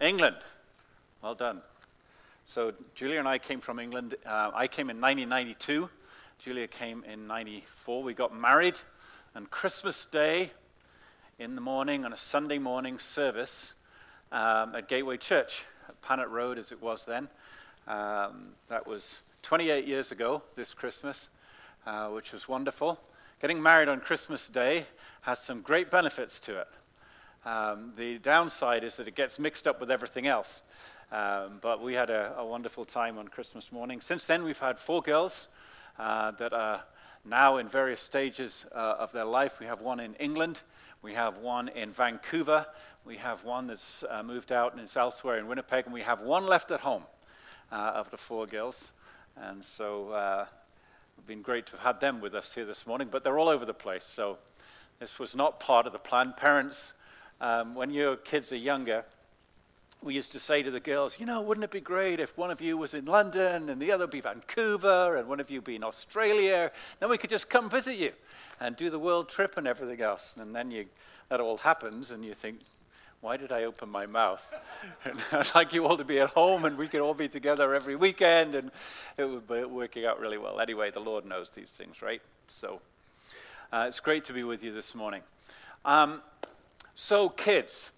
England. Well done. So Julia and I came from England. Uh, I came in 1992. Julia came in 94. We got married, and Christmas Day in the morning, on a Sunday morning service um, at Gateway Church, at Panet Road as it was then. Um, that was 28 years ago this Christmas, uh, which was wonderful. Getting married on Christmas Day has some great benefits to it. Um, the downside is that it gets mixed up with everything else. Um, but we had a, a, wonderful time on Christmas morning. Since then, we've had four girls uh, that are now in various stages uh, of their life. We have one in England, we have one in Vancouver, we have one that's uh, moved out and is elsewhere in Winnipeg, and we have one left at home uh, of the four girls. And so uh, it's been great to have had them with us here this morning, but they're all over the place. So this was not part of the plan. Parents, um, when your kids are younger, we used to say to the girls, you know, wouldn't it be great if one of you was in London and the other would be Vancouver and one of you be in Australia? Then we could just come visit you and do the world trip and everything else. And then you, that all happens and you think, why did I open my mouth? I'd like you all to be at home and we could all be together every weekend and it would be working out really well. Anyway, the Lord knows these things, right? So uh, it's great to be with you this morning. Um, so, kids,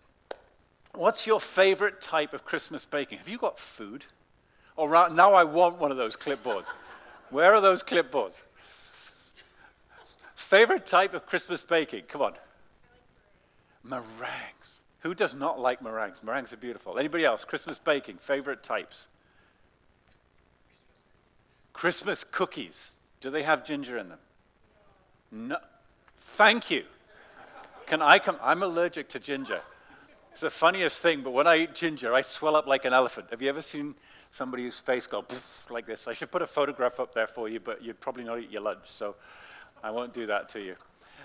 what's your favorite type of Christmas baking? Have you got food? Or now I want one of those clipboards. Where are those clipboards? Favorite type of Christmas baking? Come on. Meringues. Who does not like meringues? Meringues are beautiful. Anybody else? Christmas baking, favorite types? Christmas cookies. Do they have ginger in them? No. Thank you. Can I come? I'm allergic to ginger. It's the funniest thing, but when I eat ginger, I swell up like an elephant. Have you ever seen somebody whose face go like this? I should put a photograph up there for you, but you'd probably not eat your lunch, so I won't do that to you.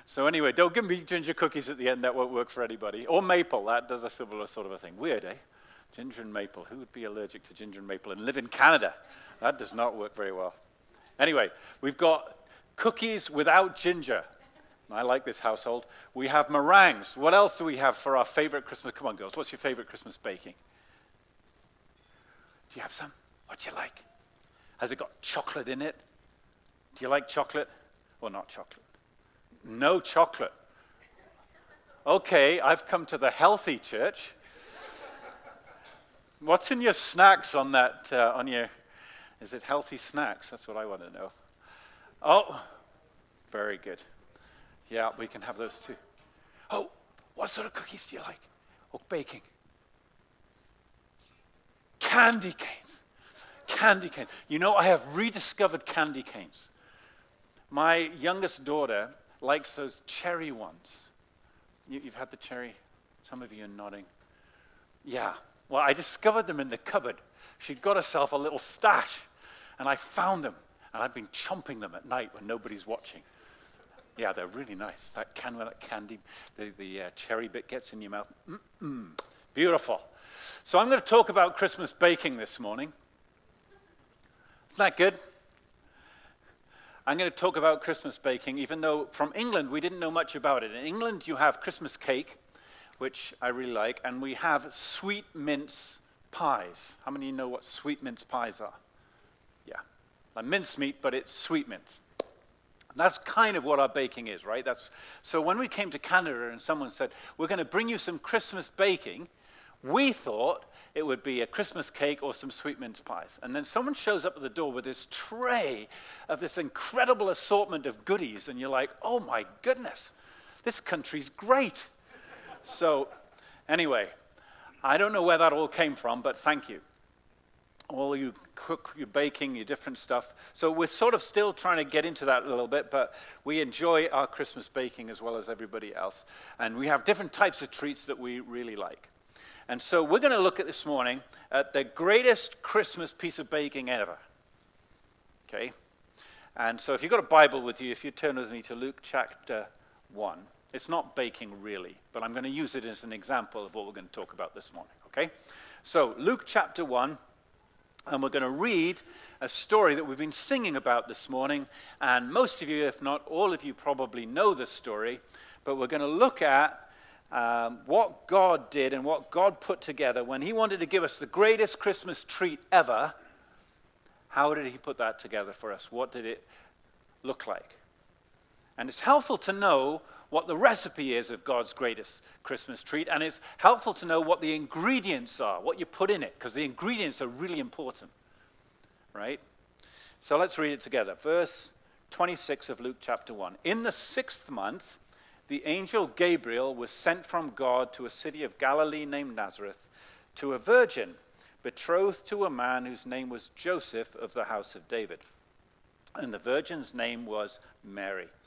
So anyway, don't give me ginger cookies at the end. That won't work for anybody. Or maple. That does a similar sort of a thing. Weird, eh? Ginger and maple. Who would be allergic to ginger and maple and live in Canada? That does not work very well. Anyway, we've got cookies without ginger. I like this household. We have meringues. What else do we have for our favorite Christmas? Come on, girls. What's your favorite Christmas baking? Do you have some? What do you like? Has it got chocolate in it? Do you like chocolate or not chocolate? No chocolate. Okay, I've come to the healthy church. What's in your snacks on that? Uh, on your, is it healthy snacks? That's what I want to know. Oh, very good. Yeah, we can have those too. Oh, what sort of cookies do you like? Oh, baking. Candy canes. Candy canes. You know, I have rediscovered candy canes. My youngest daughter likes those cherry ones. You, have had the cherry? Some of you are nodding. Yeah. Well, I discovered them in the cupboard. She'd got herself a little stash, and I found them, and I've been chomping them at night when nobody's watching. Yeah, they're really nice. That, can, that candy, the, the uh, cherry bit gets in your mouth. Mm-mm. Beautiful. So I'm going to talk about Christmas baking this morning. Isn't that good? I'm going to talk about Christmas baking, even though from England we didn't know much about it. In England, you have Christmas cake, which I really like, and we have sweet mince pies. How many of you know what sweet mince pies are? Yeah, like mincemeat, but it's sweet mince. That's kind of what our baking is, right? That's, so when we came to Canada and someone said, We're going to bring you some Christmas baking, we thought it would be a Christmas cake or some sweet mince pies. And then someone shows up at the door with this tray of this incredible assortment of goodies, and you're like, Oh my goodness, this country's great. so, anyway, I don't know where that all came from, but thank you all you cook, your baking, your different stuff. So we're sort of still trying to get into that a little bit, but we enjoy our Christmas baking as well as everybody else. And we have different types of treats that we really like. And so we're going to look at this morning at the greatest Christmas piece of baking ever. Okay? And so if you've got a Bible with you, if you turn with me to Luke chapter 1, it's not baking really, but I'm going to use it as an example of what we're going to talk about this morning. Okay? So Luke chapter 1 and we're going to read a story that we've been singing about this morning. And most of you, if not all of you, probably know this story. But we're going to look at um, what God did and what God put together when He wanted to give us the greatest Christmas treat ever. How did He put that together for us? What did it look like? And it's helpful to know what the recipe is of God's greatest Christmas treat, and it's helpful to know what the ingredients are, what you put in it, because the ingredients are really important, right? So let's read it together. Verse 26 of Luke chapter 1. In the sixth month, the angel Gabriel was sent from God to a city of Galilee named Nazareth to a virgin betrothed to a man whose name was Joseph of the house of David. And the virgin's name was Mary.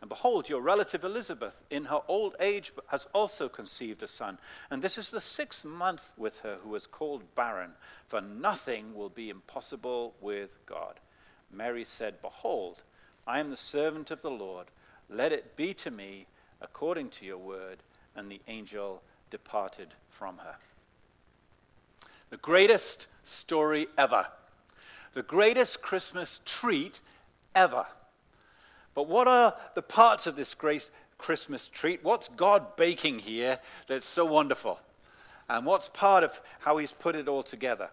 And behold, your relative Elizabeth, in her old age, has also conceived a son. And this is the sixth month with her who is called barren, for nothing will be impossible with God. Mary said, Behold, I am the servant of the Lord. Let it be to me according to your word. And the angel departed from her. The greatest story ever. The greatest Christmas treat ever. But what are the parts of this great Christmas treat? What's God baking here that's so wonderful? And what's part of how He's put it all together?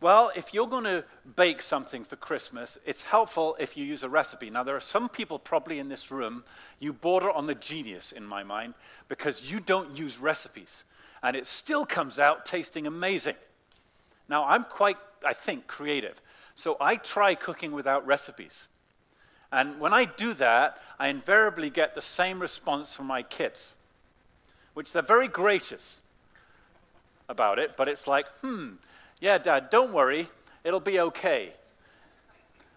Well, if you're going to bake something for Christmas, it's helpful if you use a recipe. Now, there are some people probably in this room, you border on the genius in my mind, because you don't use recipes. And it still comes out tasting amazing. Now, I'm quite, I think, creative. So I try cooking without recipes. And when I do that, I invariably get the same response from my kids, which they're very gracious about it, but it's like, hmm, yeah, Dad, don't worry, it'll be okay.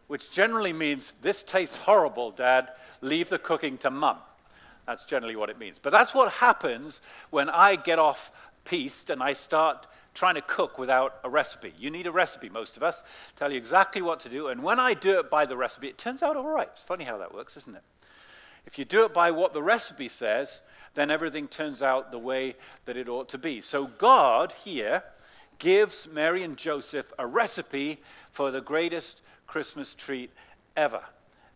Which generally means, This tastes horrible, Dad, leave the cooking to mum. That's generally what it means. But that's what happens when I get off piste and I start trying to cook without a recipe. You need a recipe, most of us, tell you exactly what to do. And when I do it by the recipe, it turns out all right. It's funny how that works, isn't it? If you do it by what the recipe says, then everything turns out the way that it ought to be. So God here gives Mary and Joseph a recipe for the greatest Christmas treat ever.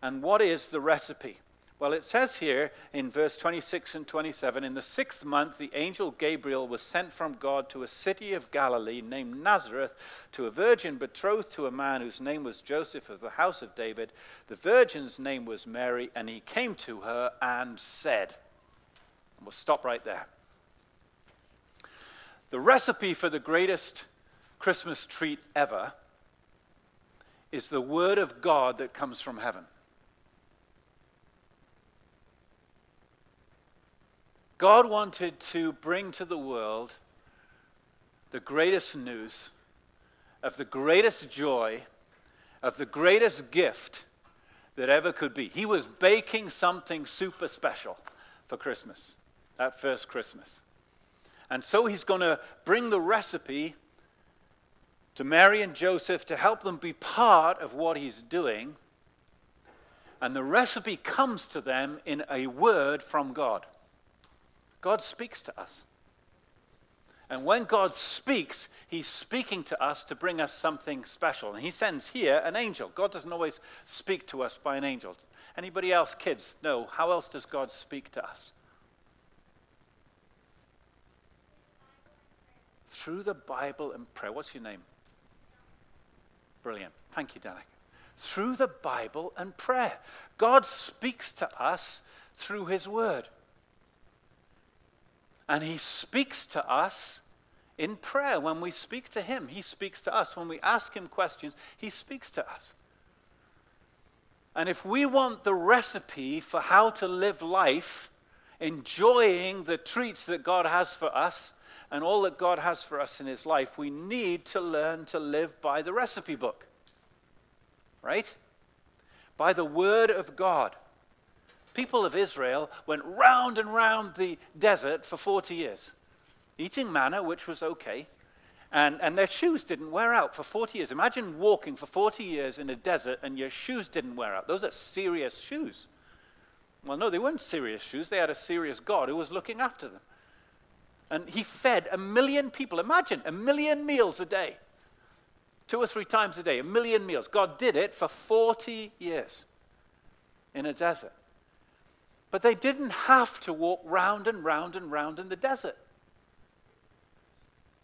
And what is the recipe? Well, it says here in verse 26 and 27 In the sixth month, the angel Gabriel was sent from God to a city of Galilee named Nazareth to a virgin betrothed to a man whose name was Joseph of the house of David. The virgin's name was Mary, and he came to her and said, and We'll stop right there. The recipe for the greatest Christmas treat ever is the Word of God that comes from heaven. God wanted to bring to the world the greatest news of the greatest joy, of the greatest gift that ever could be. He was baking something super special for Christmas, that first Christmas. And so he's going to bring the recipe to Mary and Joseph to help them be part of what he's doing. And the recipe comes to them in a word from God. God speaks to us. And when God speaks, He's speaking to us to bring us something special. And He sends here an angel. God doesn't always speak to us by an angel. Anybody else, kids, know how else does God speak to us? through the Bible and prayer. What's your name? Brilliant. Thank you, Danik. Through the Bible and prayer. God speaks to us through His Word. And He speaks to us in prayer, when we speak to Him, He speaks to us. When we ask Him questions, He speaks to us. And if we want the recipe for how to live life, enjoying the treats that God has for us and all that God has for us in His life, we need to learn to live by the recipe book. Right? By the Word of God. People of Israel went round and round the desert for 40 years, eating manna, which was okay, and, and their shoes didn't wear out for 40 years. Imagine walking for 40 years in a desert and your shoes didn't wear out. Those are serious shoes. Well, no, they weren't serious shoes. They had a serious God who was looking after them. And he fed a million people. Imagine a million meals a day, two or three times a day, a million meals. God did it for 40 years in a desert. But they didn't have to walk round and round and round in the desert.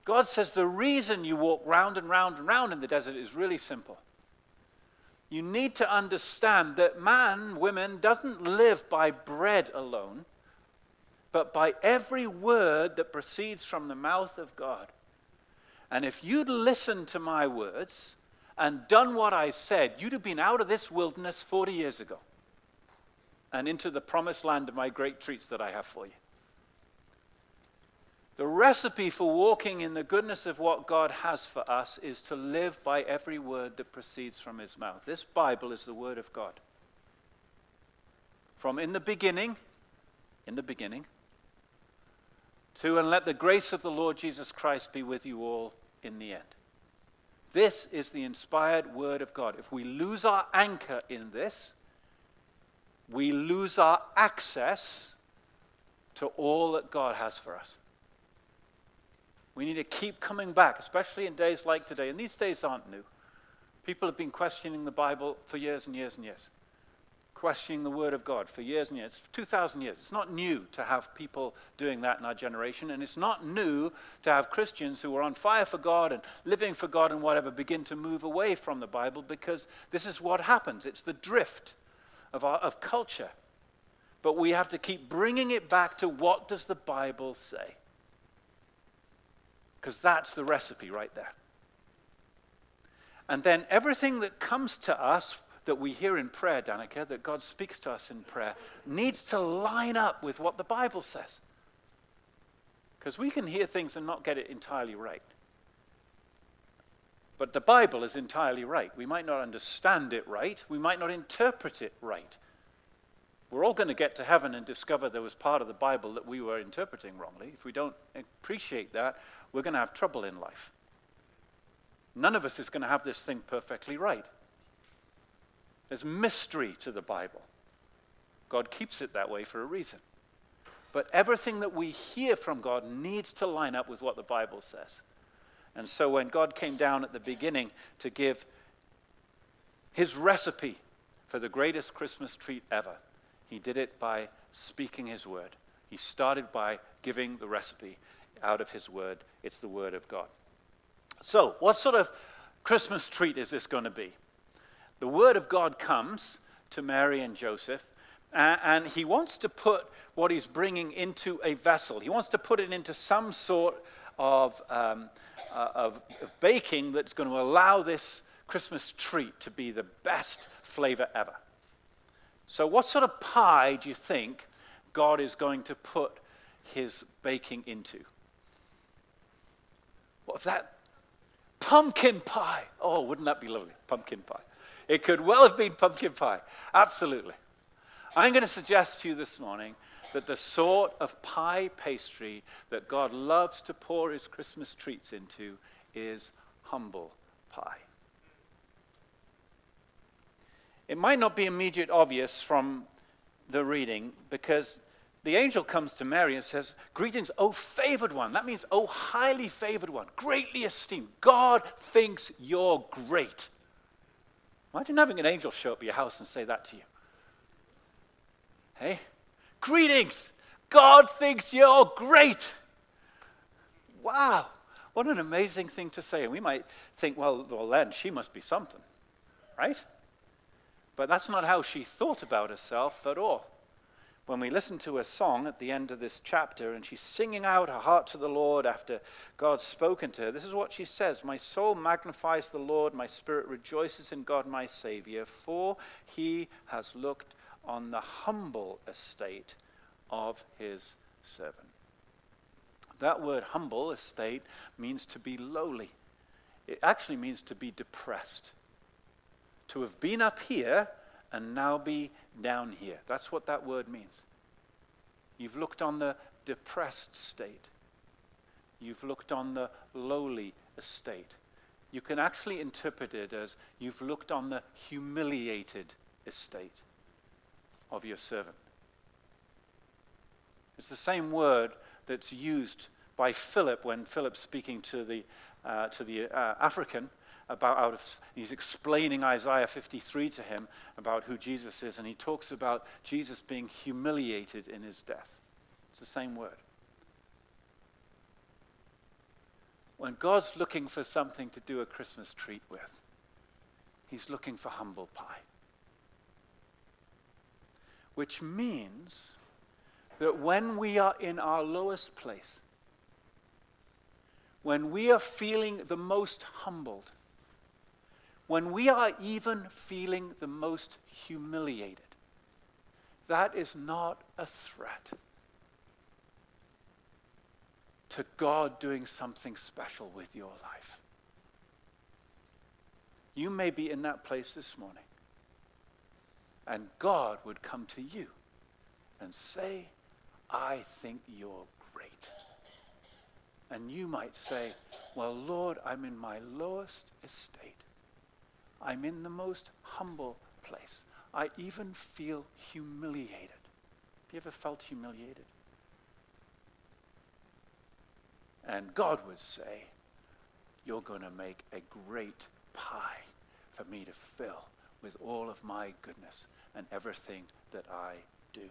God says the reason you walk round and round and round in the desert is really simple. You need to understand that man, women, doesn't live by bread alone, but by every word that proceeds from the mouth of God. And if you'd listened to my words and done what I said, you'd have been out of this wilderness 40 years ago and into the promised land of my great treats that I have for you. The recipe for walking in the goodness of what God has for us is to live by every word that proceeds from his mouth. This Bible is the word of God. From in the beginning, in the beginning, to and let the grace of the Lord Jesus Christ be with you all in the end. This is the inspired word of God. If we lose our anchor in this, we lose our access to all that God has for us. We need to keep coming back, especially in days like today. And these days aren't new. People have been questioning the Bible for years and years and years, questioning the Word of God for years and years. 2,000 years. It's not new to have people doing that in our generation, and it's not new to have Christians who are on fire for God and living for God and whatever begin to move away from the Bible because this is what happens. It's the drift of, our, of culture. But we have to keep bringing it back to what does the Bible say? because that's the recipe right there. And then everything that comes to us that we hear in prayer, Danica, that God speaks to us in prayer, needs to line up with what the Bible says. Because we can hear things and not get it entirely right. But the Bible is entirely right. We might not understand it right, we might not interpret it right. We're all going to get to heaven and discover there was part of the Bible that we were interpreting wrongly. If we don't appreciate that, we're going to have trouble in life. None of us is going to have this thing perfectly right. There's mystery to the Bible. God keeps it that way for a reason. But everything that we hear from God needs to line up with what the Bible says. And so when God came down at the beginning to give his recipe for the greatest Christmas treat ever, he did it by speaking his word. He started by giving the recipe out of his word. It's the word of God. So, what sort of Christmas treat is this going to be? The word of God comes to Mary and Joseph, and he wants to put what he's bringing into a vessel. He wants to put it into some sort of, um, uh, of, of baking that's going to allow this Christmas treat to be the best flavor ever. So, what sort of pie do you think God is going to put his baking into? What's that? Pumpkin pie. Oh, wouldn't that be lovely? Pumpkin pie. It could well have been pumpkin pie. Absolutely. I'm going to suggest to you this morning that the sort of pie pastry that God loves to pour his Christmas treats into is humble pie. It might not be immediate obvious from the reading because the angel comes to Mary and says, Greetings, O favored one. That means, O highly favored one, greatly esteemed. God thinks you're great. Imagine having an angel show up at your house and say that to you. Hey, greetings. God thinks you're great. Wow, what an amazing thing to say. And we might think, well, well, then she must be something, right? But that's not how she thought about herself at all. when we listen to a song at the end of this chapter and she's singing out her heart to the Lord after God's spoken to her, this is what she says My soul magnifies the Lord, my spirit rejoices in God my Savior, for he has looked on the humble estate of his servant. That word humble estate means to be lowly. It actually means to be depressed. To have been up here and now be down here. That's what that word means. You've looked on the depressed state. You've looked on the lowly estate. You can actually interpret it as you've looked on the humiliated estate of your servant. It's the same word that's used by Philip when Philip's speaking to the, uh, to the uh, African about out of he's explaining Isaiah 53 to him about who Jesus is and he talks about Jesus being humiliated in his death. It's the same word. When God's looking for something to do a Christmas treat with, he's looking for humble pie. Which means that when we are in our lowest place, when we are feeling the most humbled, when we are even feeling the most humiliated, that is not a threat to God doing something special with your life. You may be in that place this morning, and God would come to you and say, I think you're great. And you might say, Well, Lord, I'm in my lowest estate. I'm in the most humble place. I even feel humiliated. Have you ever felt humiliated? And God would say, You're going to make a great pie for me to fill with all of my goodness and everything that I do.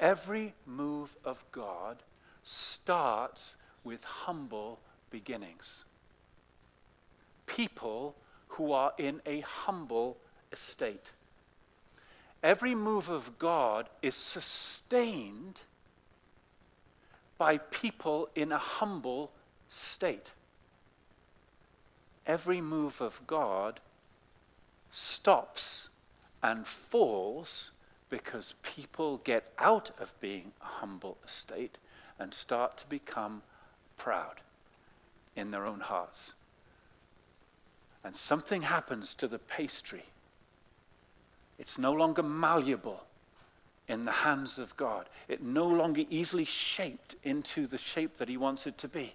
Every move of God starts with humble beginnings. People who are in a humble estate. Every move of God is sustained by people in a humble state. Every move of God stops and falls because people get out of being a humble estate and start to become proud in their own hearts and something happens to the pastry. It's no longer malleable in the hands of God. It no longer easily shaped into the shape that He wants it to be.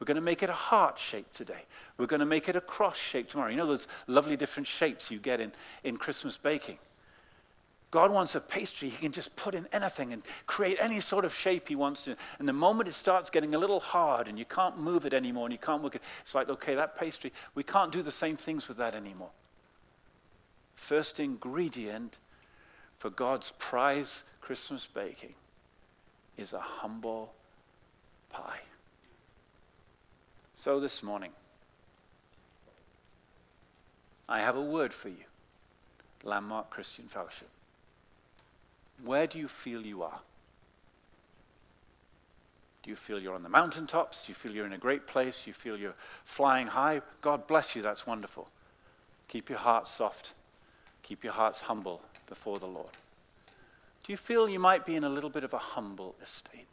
We're going to make it a heart shape today. We're going to make it a cross shape tomorrow. You know those lovely different shapes you get in, in Christmas baking? God wants a pastry, he can just put in anything and create any sort of shape he wants to. And the moment it starts getting a little hard and you can't move it anymore and you can't work it, it's like, okay, that pastry, we can't do the same things with that anymore. First ingredient for God's prize Christmas baking is a humble pie. So this morning, I have a word for you, Landmark Christian Fellowship. Where do you feel you are? Do you feel you're on the mountaintops? Do you feel you're in a great place? Do you feel you're flying high? God bless you, that's wonderful. Keep your heart soft. Keep your hearts humble before the Lord. Do you feel you might be in a little bit of a humble estate?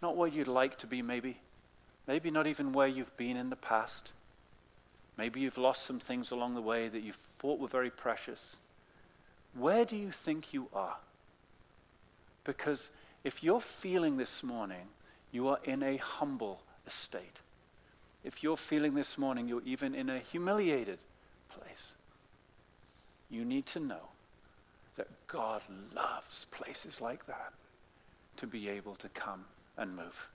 Not where you'd like to be, maybe. Maybe not even where you've been in the past. Maybe you've lost some things along the way that you thought were very precious. Where do you think you are? Because if you're feeling this morning, you are in a humble estate. If you're feeling this morning, you're even in a humiliated place. You need to know that God loves places like that to be able to come and move.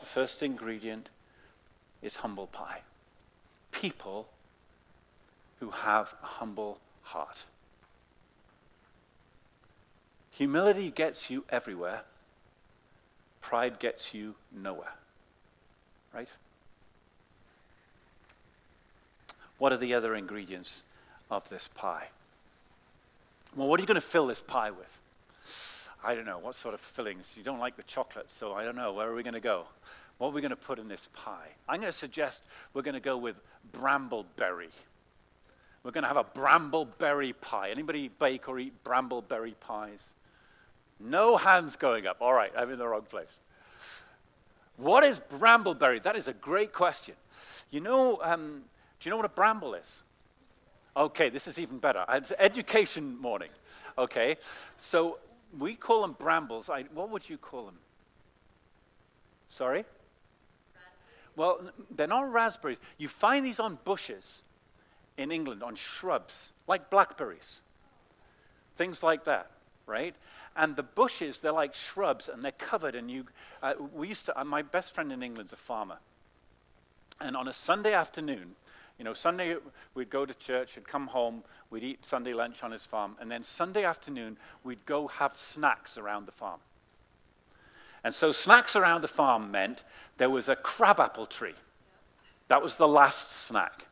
The first ingredient is humble pie. People who have a humble heart. Humility gets you everywhere, pride gets you nowhere. Right? What are the other ingredients of this pie? Well, what are you going to fill this pie with? I don't know. What sort of fillings? You don't like the chocolate, so I don't know. Where are we going to go? What are we going to put in this pie? I'm going to suggest we're going to go with brambleberry. We're going to have a brambleberry pie. Anybody bake or eat brambleberry pies? No hands going up. All right, I'm in the wrong place. What is brambleberry? That is a great question. You know, um, do you know what a bramble is? Okay, this is even better. It's education morning. Okay, so we call them brambles. I, what would you call them? Sorry? Well, they're not raspberries. You find these on bushes in England, on shrubs, like blackberries, things like that, right? And the bushes, they're like shrubs and they're covered. And you, uh, we used to, uh, my best friend in England's a farmer. And on a Sunday afternoon, you know, Sunday we'd go to church, he'd come home, we'd eat Sunday lunch on his farm, and then Sunday afternoon we'd go have snacks around the farm. And so snacks around the farm meant there was a crabapple tree. That was the last snack.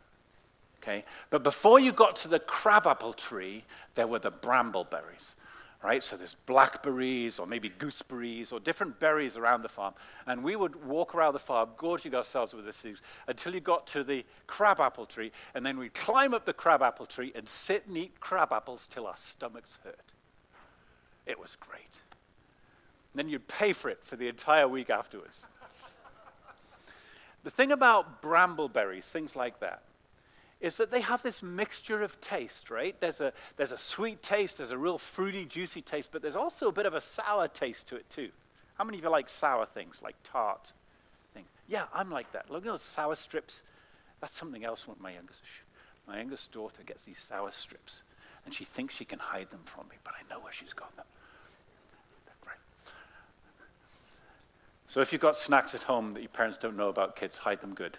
Okay? But before you got to the crabapple tree, there were the brambleberries right? So there's blackberries or maybe gooseberries or different berries around the farm. And we would walk around the farm, gorging ourselves with these things until you got to the crabapple tree. And then we'd climb up the crabapple tree and sit and eat crabapples till our stomachs hurt. It was great. And then you'd pay for it for the entire week afterwards. the thing about brambleberries, things like that, is that they have this mixture of taste, right? There's a, there's a sweet taste, there's a real fruity, juicy taste, but there's also a bit of a sour taste to it too. How many of you like sour things, like tart things? Yeah, I'm like that. Look at those sour strips. That's something else with my youngest. My youngest daughter gets these sour strips, and she thinks she can hide them from me, but I know where she's got them. So if you've got snacks at home that your parents don't know about, kids, hide them good,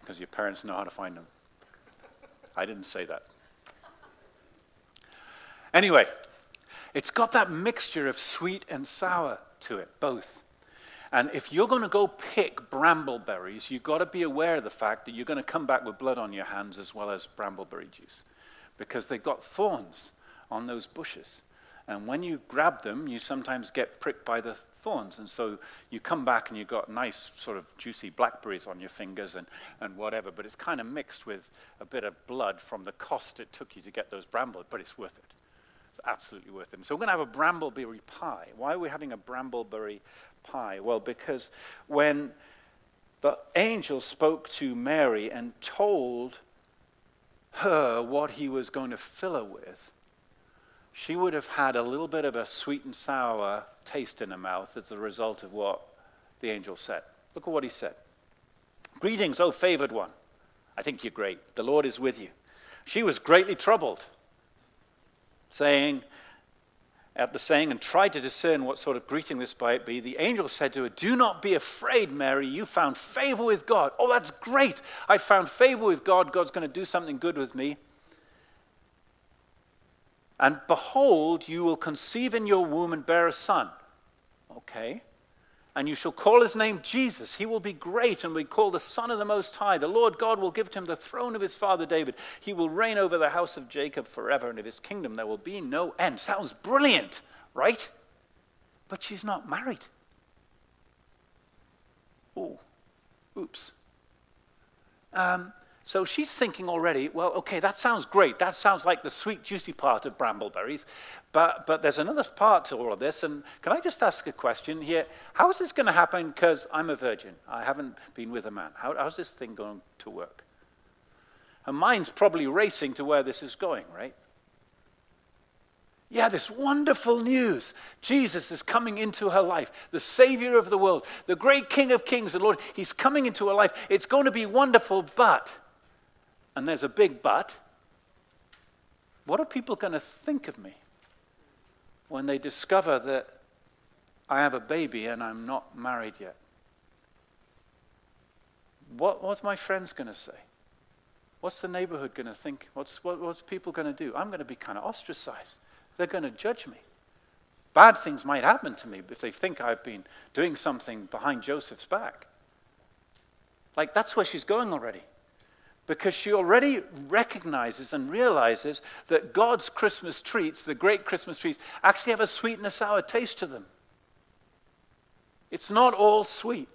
because your parents know how to find them. I didn't say that. Anyway, it's got that mixture of sweet and sour to it, both. And if you're going to go pick brambleberries, you've got to be aware of the fact that you're going to come back with blood on your hands as well as brambleberry juice because they've got thorns on those bushes. And when you grab them, you sometimes get pricked by the thorns. And so you come back and you've got nice, sort of juicy blackberries on your fingers and, and whatever. But it's kind of mixed with a bit of blood from the cost it took you to get those brambles, but it's worth it. It's absolutely worth it. So we're going to have a brambleberry pie. Why are we having a brambleberry pie? Well, because when the angel spoke to Mary and told her what he was going to fill her with, she would have had a little bit of a sweet and sour taste in her mouth as a result of what the angel said. Look at what he said Greetings, O favored one. I think you're great. The Lord is with you. She was greatly troubled, saying, at the saying, and tried to discern what sort of greeting this might be. The angel said to her, Do not be afraid, Mary. You found favor with God. Oh, that's great. I found favor with God. God's going to do something good with me. And behold, you will conceive in your womb and bear a son. Okay. And you shall call his name Jesus. He will be great and be called the Son of the Most High. The Lord God will give to him the throne of his father David. He will reign over the house of Jacob forever, and of his kingdom there will be no end. Sounds brilliant, right? But she's not married. Oh, oops. Um, so she's thinking already, well, okay, that sounds great. That sounds like the sweet, juicy part of brambleberries. But, but there's another part to all of this. And can I just ask a question here? How is this going to happen? Because I'm a virgin. I haven't been with a man. How, how's this thing going to work? Her mind's probably racing to where this is going, right? Yeah, this wonderful news. Jesus is coming into her life, the Savior of the world, the great King of Kings, the Lord. He's coming into her life. It's going to be wonderful, but and there's a big but, what are people going to think of me when they discover that I have a baby and I'm not married yet? What, what's my friends going to say? What's the neighborhood going to think? What's, what, what's people going to do? I'm going to be kind of ostracized. They're going to judge me. Bad things might happen to me if they think I've been doing something behind Joseph's back. Like, that's where she's going already. Because she already recognizes and realizes that God's Christmas treats, the great Christmas treats, actually have a sweet and a sour taste to them. It's not all sweet.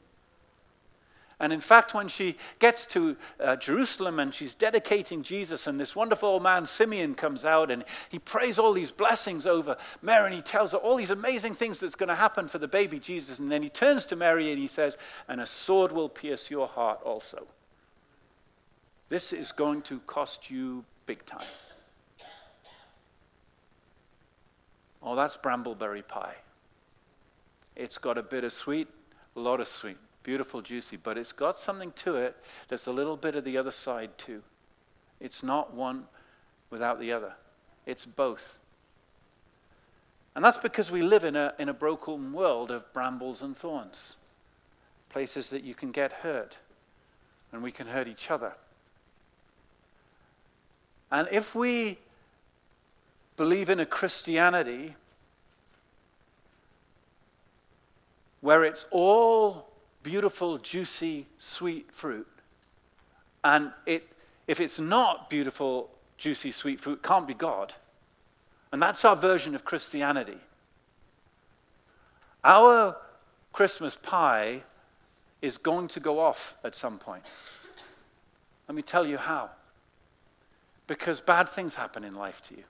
And in fact, when she gets to uh, Jerusalem and she's dedicating Jesus, and this wonderful old man, Simeon, comes out and he prays all these blessings over Mary and he tells her all these amazing things that's going to happen for the baby Jesus. And then he turns to Mary and he says, And a sword will pierce your heart also. This is going to cost you big time. Oh, that's brambleberry pie. It's got a bit of sweet, a lot of sweet, beautiful, juicy, but it's got something to it that's a little bit of the other side too. It's not one without the other, it's both. And that's because we live in a, in a broken world of brambles and thorns, places that you can get hurt, and we can hurt each other. And if we believe in a Christianity where it's all beautiful, juicy, sweet fruit, and it, if it's not beautiful, juicy, sweet fruit, can't be God. And that's our version of Christianity. Our Christmas pie is going to go off at some point. Let me tell you how because bad things happen in life to you.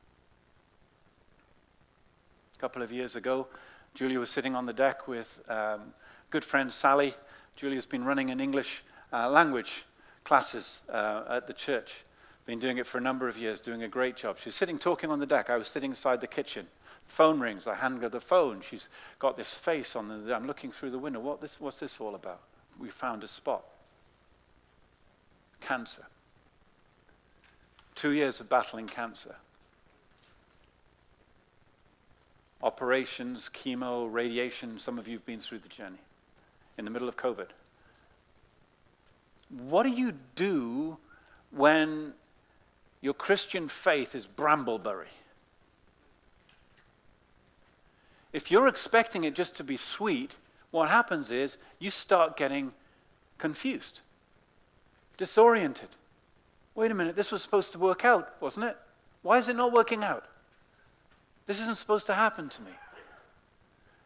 A couple of years ago, Julia was sitting on the deck with um, good friend Sally. Julia's been running an English uh, language classes uh, at the church. Been doing it for a number of years, doing a great job. She's sitting talking on the deck. I was sitting inside the kitchen. Phone rings. I hand her the phone. She's got this face on the. I'm looking through the window. What this, what's this all about? We found a spot. Cancer two years of battling cancer. Operations, chemo, radiation, some of you have been through the journey in the middle of COVID. What do you do when your Christian faith is brambleberry? If you're expecting it just to be sweet, what happens is you start getting confused, disoriented. Wait a minute, this was supposed to work out, wasn't it? Why is it not working out? This isn't supposed to happen to me.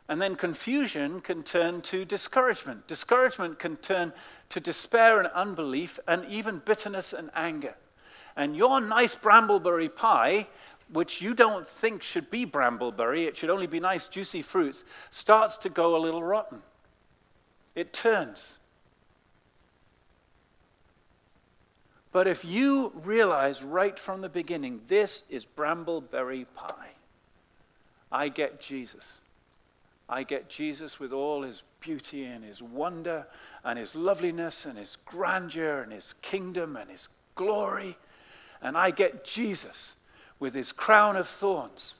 And then confusion can turn to discouragement. Discouragement can turn to despair and unbelief and even bitterness and anger. And your nice brambleberry pie, which you don't think should be brambleberry, it should only be nice, juicy fruits, starts to go a little rotten. It turns. But if you realize right from the beginning, this is brambleberry pie, I get Jesus. I get Jesus with all his beauty and his wonder and his loveliness and his grandeur and his kingdom and his glory. And I get Jesus with his crown of thorns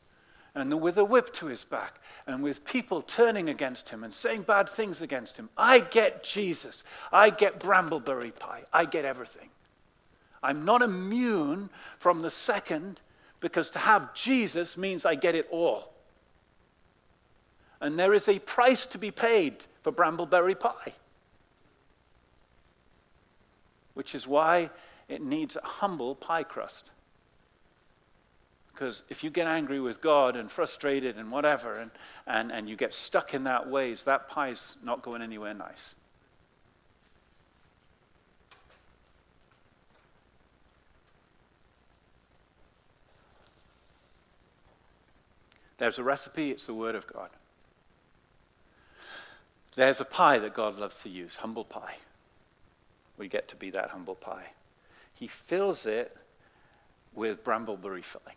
and with a whip to his back and with people turning against him and saying bad things against him. I get Jesus. I get brambleberry pie. I get everything. I'm not immune from the second because to have Jesus means I get it all. And there is a price to be paid for brambleberry pie, which is why it needs a humble pie crust. Because if you get angry with God and frustrated and whatever, and, and, and you get stuck in that ways, that pie's not going anywhere nice. There's a recipe, it's the Word of God. There's a pie that God loves to use, humble pie. We get to be that humble pie. He fills it with brambleberry filling.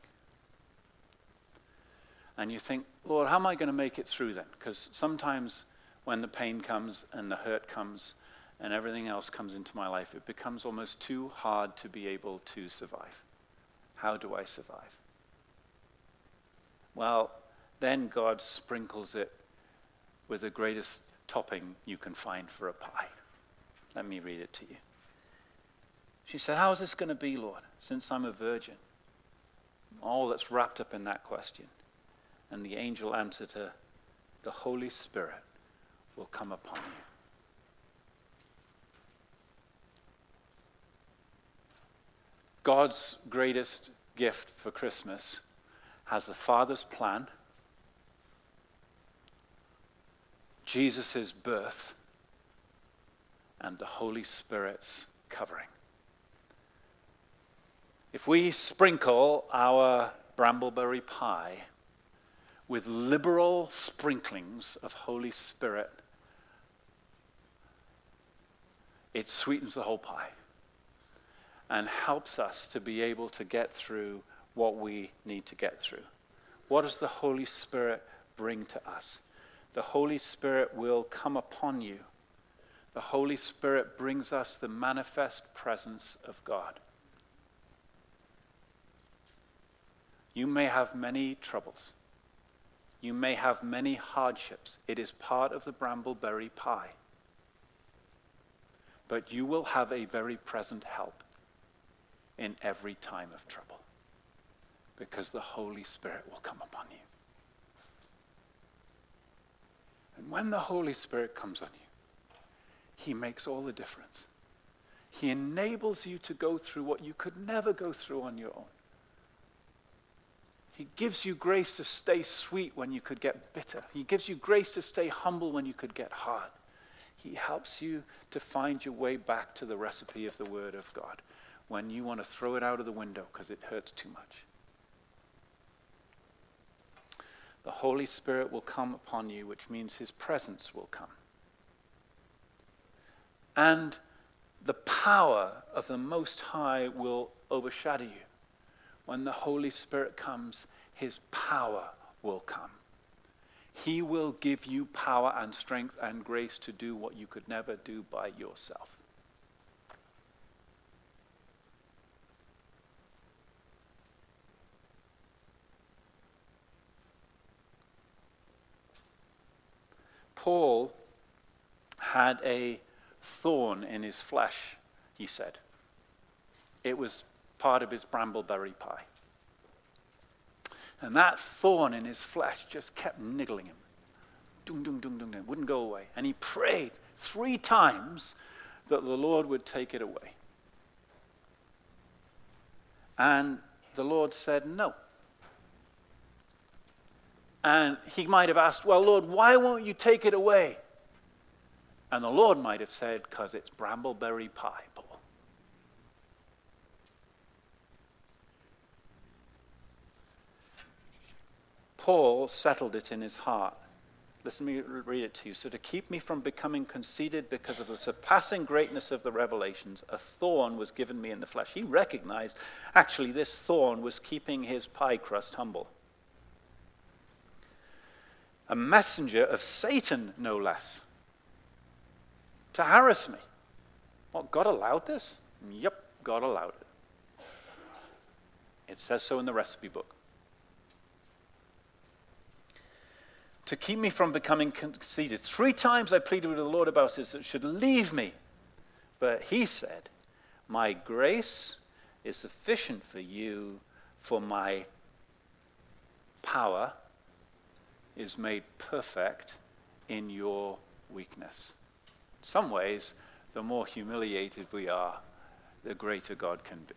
And you think, Lord, how am I going to make it through then? Because sometimes when the pain comes and the hurt comes and everything else comes into my life, it becomes almost too hard to be able to survive. How do I survive? Well, then God sprinkles it with the greatest topping you can find for a pie. Let me read it to you. She said, How is this going to be, Lord, since I'm a virgin? All that's wrapped up in that question. And the angel answered her, The Holy Spirit will come upon you. God's greatest gift for Christmas has the Father's plan, Jesus' birth, and the Holy Spirit's covering. If we sprinkle our brambleberry pie with liberal sprinklings of Holy Spirit, it sweetens the whole pie and helps us to be able to get through what we need to get through. What does the Holy Spirit bring to us? The Holy Spirit will come upon you. The Holy Spirit brings us the manifest presence of God. You may have many troubles. You may have many hardships. It is part of the brambleberry pie. But you will have a very present help in every time of trouble because the Holy Spirit will come upon you. And when the Holy Spirit comes on you, He makes all the difference. He enables you to go through what you could never go through on your own. He gives you grace to stay sweet when you could get bitter. He gives you grace to stay humble when you could get hard. He helps you to find your way back to the recipe of the Word of God when you want to throw it out of the window because it hurts too much. The Holy Spirit will come upon you, which means His presence will come. And the power of the Most High will overshadow you. When the Holy Spirit comes, His power will come. He will give you power and strength and grace to do what you could never do by yourself. Paul had a thorn in his flesh, he said. It was part of his brambleberry pie. And that thorn in his flesh just kept niggling him. Dung, dung, dung, dung, dung. Wouldn't go away. And he prayed three times that the Lord would take it away. And the Lord said no. And he might have asked, Well, Lord, why won't you take it away? And the Lord might have said, Because it's brambleberry pie, Paul. Paul settled it in his heart. Listen me read it to you. So, to keep me from becoming conceited because of the surpassing greatness of the revelations, a thorn was given me in the flesh. He recognized, actually, this thorn was keeping his pie crust humble a messenger of Satan, no less, to harass me. What, God allowed this? Yep, God allowed it. It says so in the recipe book. To keep me from becoming conceited. Three times I pleaded with the Lord about this, it should leave me. But he said, My grace is sufficient for you, for my power is made perfect in your weakness. In some ways, the more humiliated we are, the greater God can be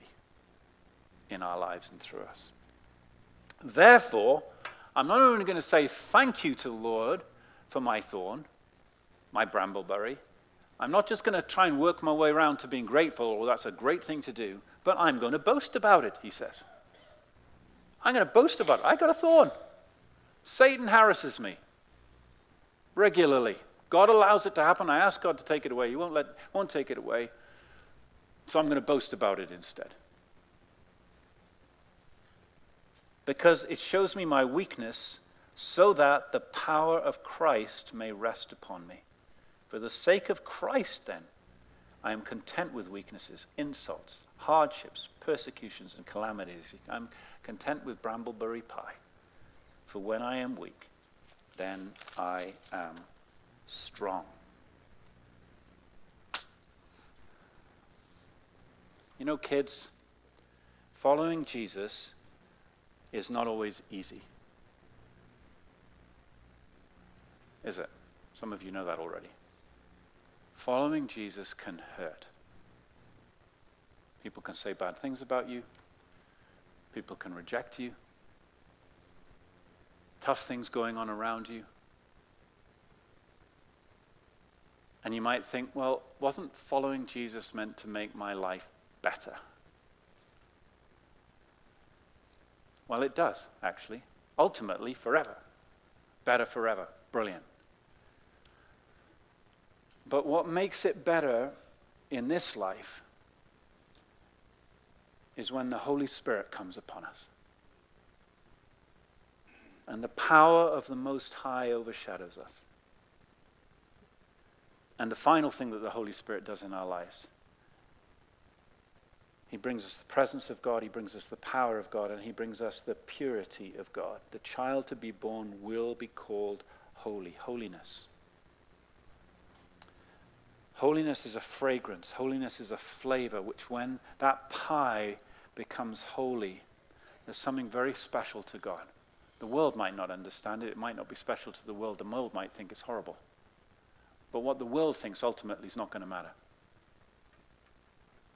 in our lives and through us. Therefore, I'm not only going to say thank you to the Lord for my thorn, my brambleberry. I'm not just going to try and work my way around to being grateful, or that's a great thing to do, but I'm going to boast about it, he says. I'm going to boast about it. I got a thorn. Satan harasses me regularly. God allows it to happen. I ask God to take it away. He won't, let, won't take it away. So I'm going to boast about it instead. Because it shows me my weakness so that the power of Christ may rest upon me. For the sake of Christ, then, I am content with weaknesses, insults, hardships, persecutions, and calamities. I'm content with brambleberry pie. For when I am weak, then I am strong. You know, kids, following Jesus is not always easy. Is it? Some of you know that already. Following Jesus can hurt. People can say bad things about you. People can reject you. Tough things going on around you. And you might think, well, wasn't following Jesus meant to make my life better? Well, it does, actually. Ultimately, forever. Better forever. Brilliant. But what makes it better in this life is when the Holy Spirit comes upon us. And the power of the Most High overshadows us. And the final thing that the Holy Spirit does in our lives he brings us the presence of God, He brings us the power of God, and He brings us the purity of God. The child to be born will be called holy, holiness. Holiness is a fragrance, holiness is a flavor, which when that pie becomes holy, there's something very special to God. The world might not understand it, it might not be special to the world, the world might think it's horrible. But what the world thinks ultimately is not going to matter.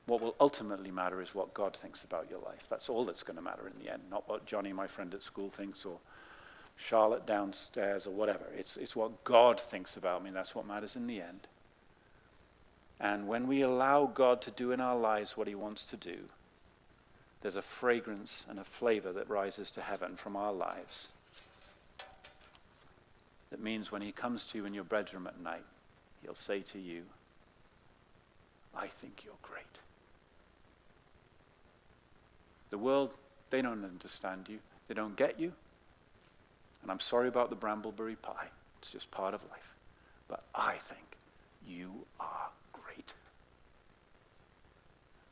What will ultimately matter is what God thinks about your life. That's all that's going to matter in the end, not what Johnny, my friend at school, thinks or Charlotte downstairs or whatever. It's, it's what God thinks about me. That's what matters in the end. And when we allow God to do in our lives what he wants to do, there's a fragrance and a flavor that rises to heaven from our lives. That means when he comes to you in your bedroom at night, he'll say to you, I think you're great. The world, they don't understand you, they don't get you. And I'm sorry about the brambleberry pie, it's just part of life. But I think you are.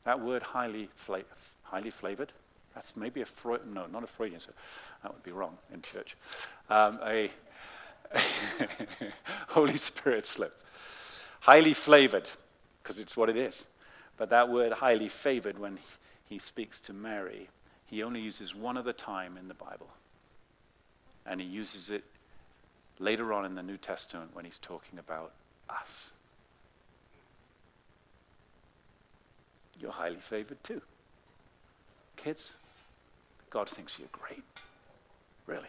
That word highly, fla- highly flavored, that's maybe a Freud, no, not a Freudian, so that would be wrong in church. Um, a Holy Spirit slip. Highly flavored, because it's what it is. But that word highly favored, when he speaks to Mary, he only uses one other time in the Bible. And he uses it later on in the New Testament when he's talking about us. You're highly favored too. Kids, God thinks you're great. Really.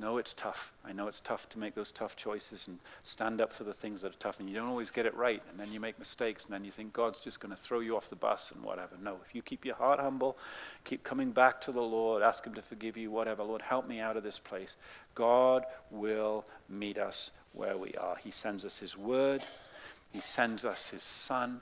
No, it's tough. I know it's tough to make those tough choices and stand up for the things that are tough, and you don't always get it right, and then you make mistakes, and then you think God's just going to throw you off the bus and whatever. No, if you keep your heart humble, keep coming back to the Lord, ask Him to forgive you, whatever. Lord, help me out of this place. God will meet us where we are. He sends us His word, He sends us His Son,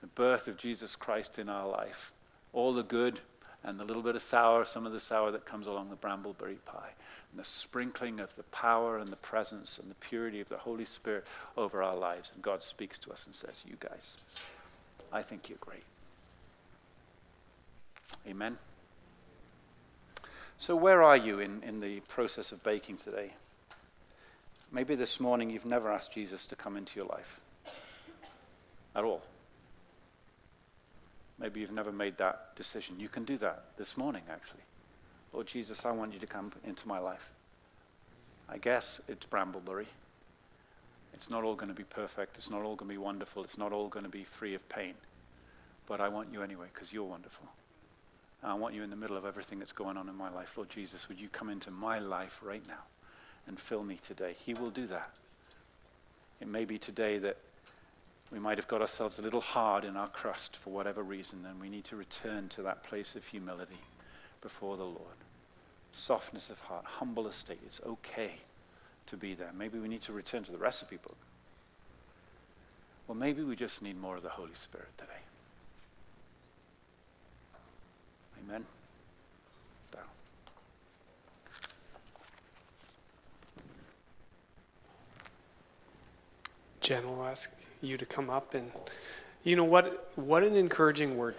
the birth of Jesus Christ in our life, all the good and the little bit of sour, some of the sour that comes along the brambleberry pie and the sprinkling of the power and the presence and the purity of the Holy Spirit over our lives. And God speaks to us and says, You guys, I think you're great. Amen. So, where are you in, in the process of baking today? Maybe this morning you've never asked Jesus to come into your life at all. Maybe you've never made that decision. You can do that this morning, actually. Lord Jesus, I want you to come into my life. I guess it's Brambleberry. It's not all going to be perfect. It's not all going to be wonderful. It's not all going to be free of pain. But I want you anyway because you're wonderful. And I want you in the middle of everything that's going on in my life. Lord Jesus, would you come into my life right now and fill me today? He will do that. It may be today that we might have got ourselves a little hard in our crust for whatever reason, and we need to return to that place of humility before the Lord. Softness of heart, humble estate. It's okay to be there. Maybe we need to return to the recipe book. Well, maybe we just need more of the Holy Spirit today. Amen. Jen will ask you to come up and you know what what an encouraging word